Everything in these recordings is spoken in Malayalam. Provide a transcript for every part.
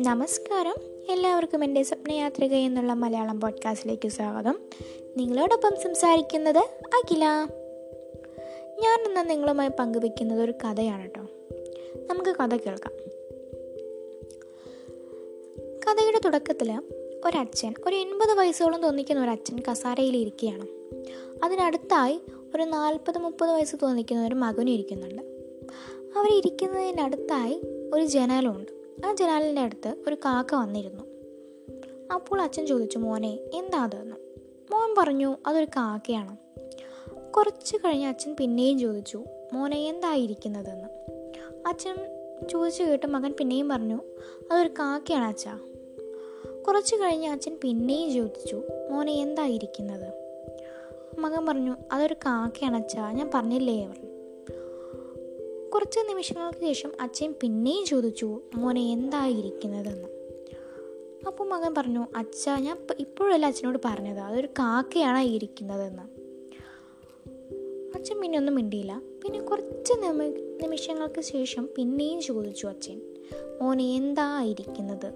നമസ്കാരം. എല്ലാവർക്കും എന്റെ സ്വപ്നയാത്രിക എന്നുള്ള മലയാളം പോഡ്കാസ്റ്റിലേക്ക് സ്വാഗതം. നിങ്ങളോടൊപ്പം സംസാരിക്കുന്നത് അഖില. ഞാൻ ഇന്ന് നിങ്ങളുമായി പങ്കുവെക്കുന്നത് ഒരു കഥയാണ് കേട്ടോ. നമുക്ക് കഥ കേൾക്കാം. കഥയുടെ തുടക്കത്തിൽ ഒരച്ഛൻ ഒരു എൺപത് വയസ്സോളം തോന്നിക്കുന്ന ഒരു അച്ഛൻ കസാരയിൽ ഇരിക്കുകയാണ് അതിനടുത്തായി ഒരു നാൽപ്പത് മുപ്പത് വയസ്സ് തോന്നിക്കുന്ന ഒരു മകനും ഇരിക്കുന്നുണ്ട്. അവരിയ്ക്കുന്നതിനടുത്തായി ഒരു ജനാലുണ്ട്. ആ ജനാലിന്റെ അടുത്ത് ഒരു കാക്ക വന്നിരുന്നു. അപ്പോൾ അച്ഛൻ ചോദിച്ചു മോനെ എന്താ അതെന്ന് മോൻ പറഞ്ഞു അതൊരു കാക്കയാണ്. കുറച്ച് കഴിഞ്ഞ് അച്ഛൻ പിന്നെയും ചോദിച്ചു മോനെ എന്തായിരിക്കുന്നതെന്ന് അച്ഛൻ ചോദിച്ചു കേട്ട് മകൻ പിന്നെയും പറഞ്ഞു അതൊരു കാക്കയാണ് അച്ഛ. കുറച്ച് കഴിഞ്ഞ് അച്ഛൻ പിന്നെയും ചോദിച്ചു മോനെ എന്തായിരിക്കുന്നത് മകൻ പറഞ്ഞു അതൊരു കാക്കയാണ് അച്ഛ ഞാൻ പറഞ്ഞില്ലേ? പറഞ്ഞു. കുറച്ച് നിമിഷങ്ങൾക്ക് ശേഷം അച്ഛൻ പിന്നെയും ചോദിച്ചു മോനെ എന്തായിരിക്കുന്നതെന്ന് അപ്പോൾ മകൻ പറഞ്ഞു അച്ഛ ഞാൻ ഇപ്പോഴല്ല അച്ഛനോട് പറഞ്ഞത് അതൊരു കാക്കയാണ് ഇരിക്കുന്നതെന്ന്. അച്ഛൻ പിന്നെ ഒന്നും മിണ്ടിയില്ല. പിന്നെ കുറച്ച് നിമി നിമിഷങ്ങൾക്ക് ശേഷം പിന്നെയും ചോദിച്ചു അച്ഛൻ മോനെ എന്താ ഇരിക്കുന്നത്?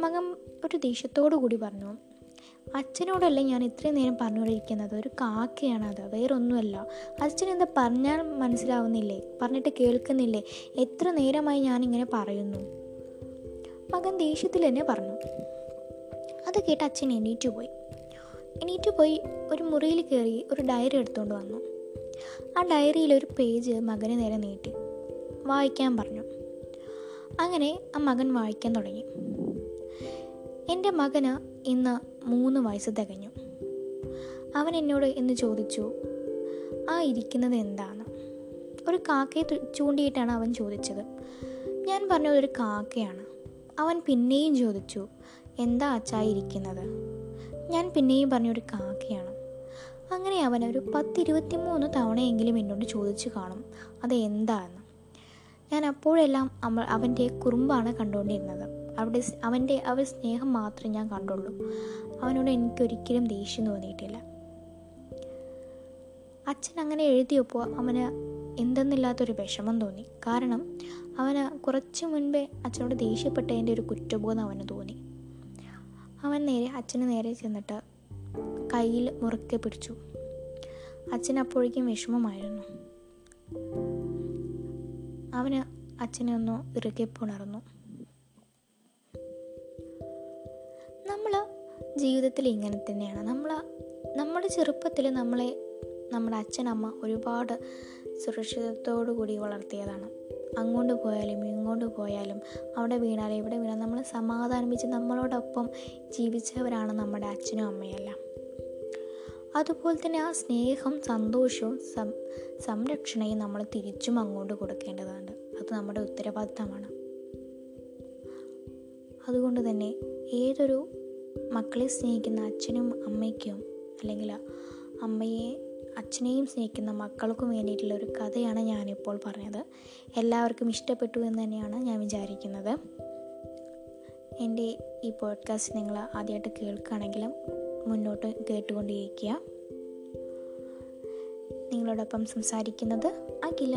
മകൻ ഒരു ദേഷ്യത്തോടു കൂടി പറഞ്ഞു അച്ഛനോടല്ലേ ഞാൻ ഇത്രയും നേരം പറഞ്ഞുകൊണ്ടിരിക്കുന്നത്? ഒരു കാക്കയാണ് അത് വേറൊന്നുമല്ല. അച്ഛൻ എന്താ പറഞ്ഞാൽ മനസ്സിലാവുന്നില്ലേ? പറഞ്ഞിട്ട് കേൾക്കുന്നില്ലേ? എത്ര നേരമായി ഞാനിങ്ങനെ പറയുന്നു? മകൻ ദേഷ്യത്തിൽ തന്നെ പറഞ്ഞു. അത് കേട്ട് അച്ഛൻ എണീറ്റു പോയി. എണീറ്റു പോയി ഒരു മുറിയിൽ കയറി ഒരു ഡയറി എടുത്തുകൊണ്ട് വന്നു. ആ ഡയറിയിൽ ഒരു പേജ് മകന് നേരെ നീട്ടി. വായിക്കാൻ പറഞ്ഞു. അങ്ങനെ ആ മകൻ വായിക്കാൻ തുടങ്ങി. എന്റെ മകന് ഇന്ന് മൂന്ന് വയസ്സ് തികഞ്ഞു. അവൻ എന്നോട് എന്ന് ചോദിച്ചു ആ ഇരിക്കുന്നത് എന്താണ്? ഒരു കാക്കയെ ചൂണ്ടിയിട്ടാണ് അവൻ ചോദിച്ചത്. ഞാൻ പറഞ്ഞു ഒരു കാക്കയാണ്. അവൻ പിന്നെയും ചോദിച്ചു എന്താ അച്ചായിരിക്കുന്നത് ഞാൻ പിന്നെയും പറഞ്ഞു ഒരു കാക്കയാണ്. അങ്ങനെ അവൻ ഒരു പത്തിരുപത്തിമൂന്ന് തവണയെങ്കിലും എന്നോട് ചോദിച്ചു കാണും അത് എന്താന്ന് ഞാൻ അപ്പോഴെല്ലാം അവന്റെ കുറുമ്പാണ് കണ്ടുകൊണ്ടിരുന്നത്. അവിടെ അവന്റെ അവർ സ്നേഹം മാത്രമേ ഞാൻ കണ്ടുള്ളൂ. അവനോട് എനിക്കൊരിക്കലും ദേഷ്യം തോന്നിയിട്ടില്ല. അച്ഛൻ അങ്ങനെ എഴുതിയപ്പോൾ അവന് എന്തെന്നില്ലാത്തൊരു വിഷമം തോന്നി. കാരണം അവന് കുറച്ച് മുൻപേ അച്ഛനോട് ദേഷ്യപ്പെട്ടതിന്റെ ഒരു കുറ്റബോധം അവന് തോന്നി. അവൻ നേരെ അച്ഛന് നേരെ ചെന്നിട്ട് കയ്യിൽ മുറുക്കെ പിടിച്ചു. അച്ഛൻ അപ്പോഴേക്കും വിഷമമായിരുന്നു. അവന് അച്ഛനെ ഒന്ന് ഇറുകെ പുണർന്നു. ജീവിതത്തിൽ ഇങ്ങനെ തന്നെയാണ്. നമ്മൾ നമ്മുടെ ചെറുപ്പത്തിൽ നമ്മളെ നമ്മുടെ അച്ഛനമ്മ ഒരുപാട് സുരക്ഷിതത്തോടു കൂടി വളർത്തിയതാണ്. അങ്ങോട്ട് പോയാലും ഇങ്ങോട്ട് പോയാലും അവിടെ വീണാലും ഇവിടെ വീണാലും നമ്മൾ സമാധാനിപ്പിച്ച് നമ്മളോടൊപ്പം ജീവിച്ചവരാണ് നമ്മുടെ അച്ഛനും അമ്മയെല്ലാം അതുപോലെ തന്നെ ആ സ്നേഹം സന്തോഷവും സം സംരക്ഷണയും നമ്മൾ തിരിച്ചും അങ്ങോട്ട് കൊടുക്കേണ്ടതുണ്ട്. അത് നമ്മുടെ ഉത്തരവാദിത്തമാണ്. അതുകൊണ്ട് തന്നെ ഏതൊരു മക്കളെ സ്നേഹിക്കുന്ന അച്ഛനും അമ്മയ്ക്കും അല്ലെങ്കിൽ അമ്മയെ അച്ഛനെയും സ്നേഹിക്കുന്ന മക്കൾക്കും വേണ്ടിയിട്ടുള്ള ഒരു കഥയാണ് ഞാനിപ്പോൾ പറഞ്ഞത്. എല്ലാവർക്കും ഇഷ്ടപ്പെട്ടു എന്ന് തന്നെയാണ് ഞാൻ വിചാരിക്കുന്നത്. എന്റെ ഈ പോഡ്കാസ്റ്റ് നിങ്ങൾ ആദ്യമായിട്ട് കേൾക്കുകയാണെങ്കിലും മുന്നോട്ട് കേട്ടുകൊണ്ടിരിക്കുക. നിങ്ങളോടൊപ്പം സംസാരിക്കുന്നത് അഖില.